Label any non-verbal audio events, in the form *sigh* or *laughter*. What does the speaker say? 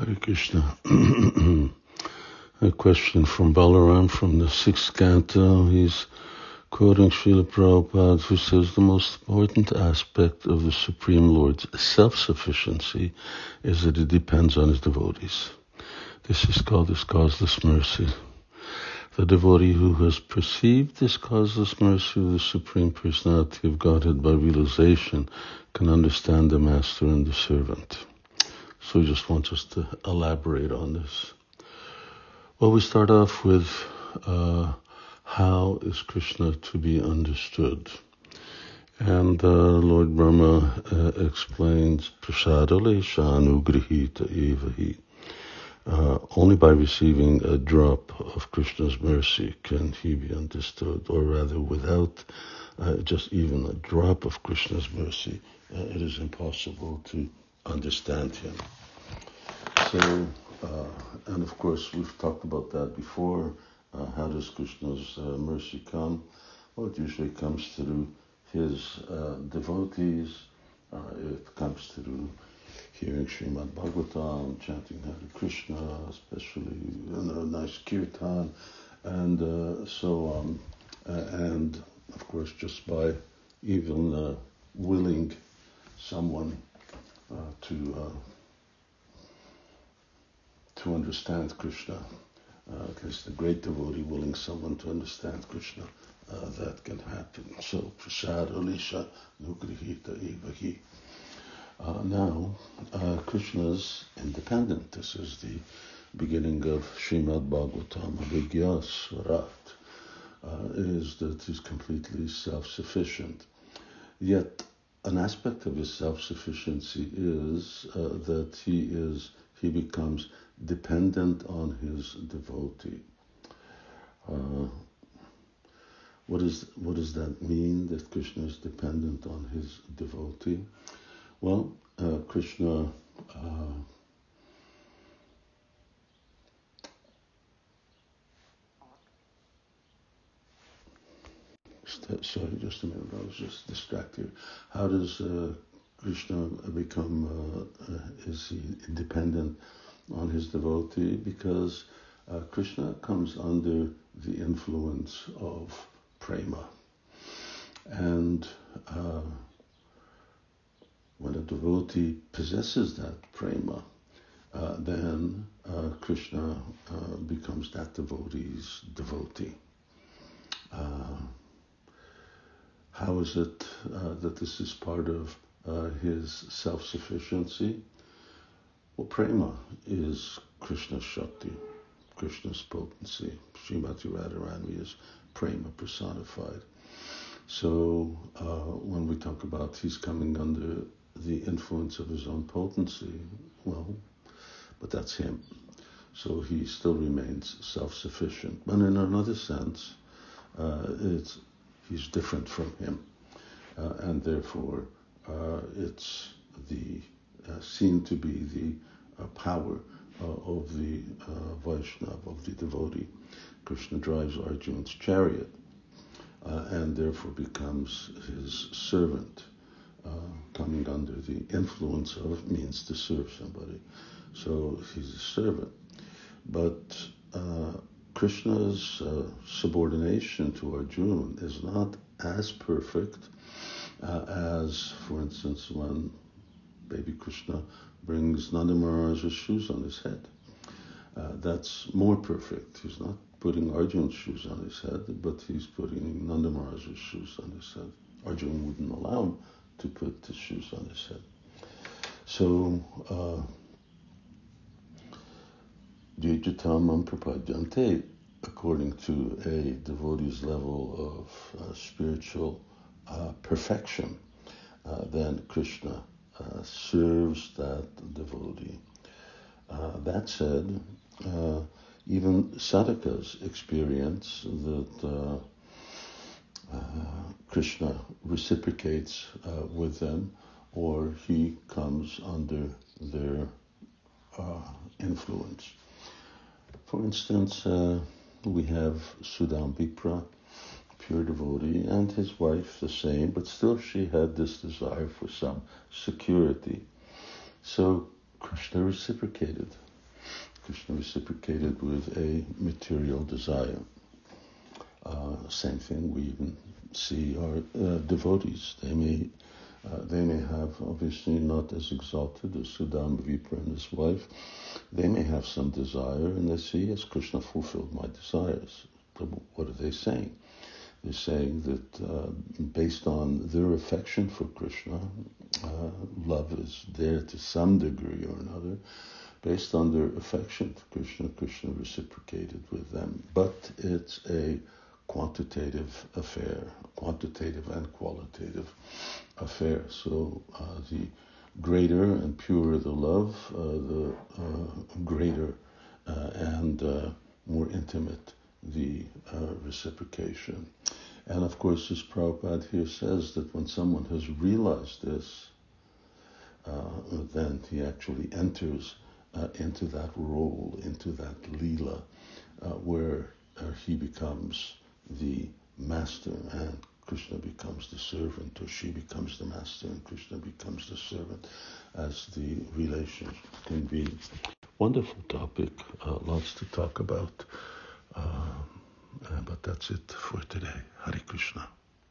Hare Krishna. *clears throat* A question from Balaram from the sixth canto. He's quoting Srila Prabhupada, who says the most important aspect of the Supreme Lord's self sufficiency is that it depends on his devotees. This is called his causeless mercy. The devotee who has perceived this causeless mercy of the Supreme Personality of Godhead by realization can understand the Master and the servant. So he just wants us to elaborate on this. Well, we start off with uh, how is Krishna to be understood? And uh, Lord Brahma uh, explains, Prasadale Shanugrihita Evahi. Uh, only by receiving a drop of Krishna's mercy can he be understood, or rather, without uh, just even a drop of Krishna's mercy, uh, it is impossible to understand him. So, uh, and of course, we've talked about that before. Uh, how does Krishna's uh, mercy come? Well, it usually comes through his uh, devotees. Uh, it comes through hearing Srimad Bhagavatam, chanting Hare Krishna, especially you know, nice kirtan, and uh, so on. and of course, just by even willing someone to to understand Krishna. Because uh, the great devotee willing someone to understand Krishna, uh, that can happen. So, prasad alisha nugrihita ivahi. Uh, now, uh, Krishna is independent. This is the beginning of Srimad Bhagavatam, Abhigya Swarat. Uh, is that he's completely self-sufficient. Yet, an aspect of his self-sufficiency is uh, that he is he becomes dependent on his devotee. Uh, what, is, what does that mean that Krishna is dependent on his devotee? Well, uh, Krishna uh, sorry, just a minute, I was just distracted. How does uh, Krishna become, uh, uh, is independent on his devotee because uh, Krishna comes under the influence of prema. And uh, when a devotee possesses that prema, uh, then uh, Krishna uh, becomes that devotee's devotee. Uh, how is it that this is part of his self sufficiency? Well, prema is Krishna's Shakti, Krishna's potency. Srimati Radharani is prema personified. So uh, when we talk about he's coming under the influence of his own potency, well, but that's him. So he still remains self-sufficient. But in another sense, uh, it's, he's different from him. Uh, and therefore, uh, it's the uh, seen to be the uh, power uh, of the uh, Vaishnava, of the devotee. Krishna drives Arjuna's chariot and therefore becomes his servant. coming under the influence of means to serve somebody. So he's a servant. But Krishna's uh, subordination to Arjuna is not as perfect uh, as, for instance, when baby Krishna brings Nanda shoes on his head. Uh, that's more perfect. He's not putting Arjun's shoes on his head, but he's putting Nanda shoes on his head. Arjun wouldn't allow him to put the shoes on his head. So, uh, Prapadyante, according to a devotee's level of uh, spiritual uh, perfection, uh, then Krishna uh, serves that devotee. Uh, that said, even sadhakas experience that Krishna reciprocates with them or he comes under their influence. For instance, we have Sudama Vipra, pure devotee, and his wife the same, but still she had this desire for some security. So Krishna reciprocated. Krishna reciprocated with a material desire. Uh, same thing we even see our uh, devotees. They may uh, they may have obviously not as exalted as Sudama Vipra and his wife. They may have some desire, and they see, "Yes, Krishna fulfilled my desires." But what are they saying? They're saying that uh, based on their affection for Krishna, uh, love is there to some degree or another. Based on their affection for Krishna, Krishna reciprocated with them. But it's a quantitative affair, quantitative and qualitative affair. So uh, the greater and purer the love, uh, the uh, greater uh, and more intimate the uh, reciprocation. And of course, as Prabhupada here says, that when someone has realized this, then he actually enters into that role, into that lila, where he becomes the master and Krishna becomes the servant, or she becomes the master and Krishna becomes the servant, as the relation can be. Wonderful topic, uh, lots to talk about. Uh, but that's it for today. Hare Krishna.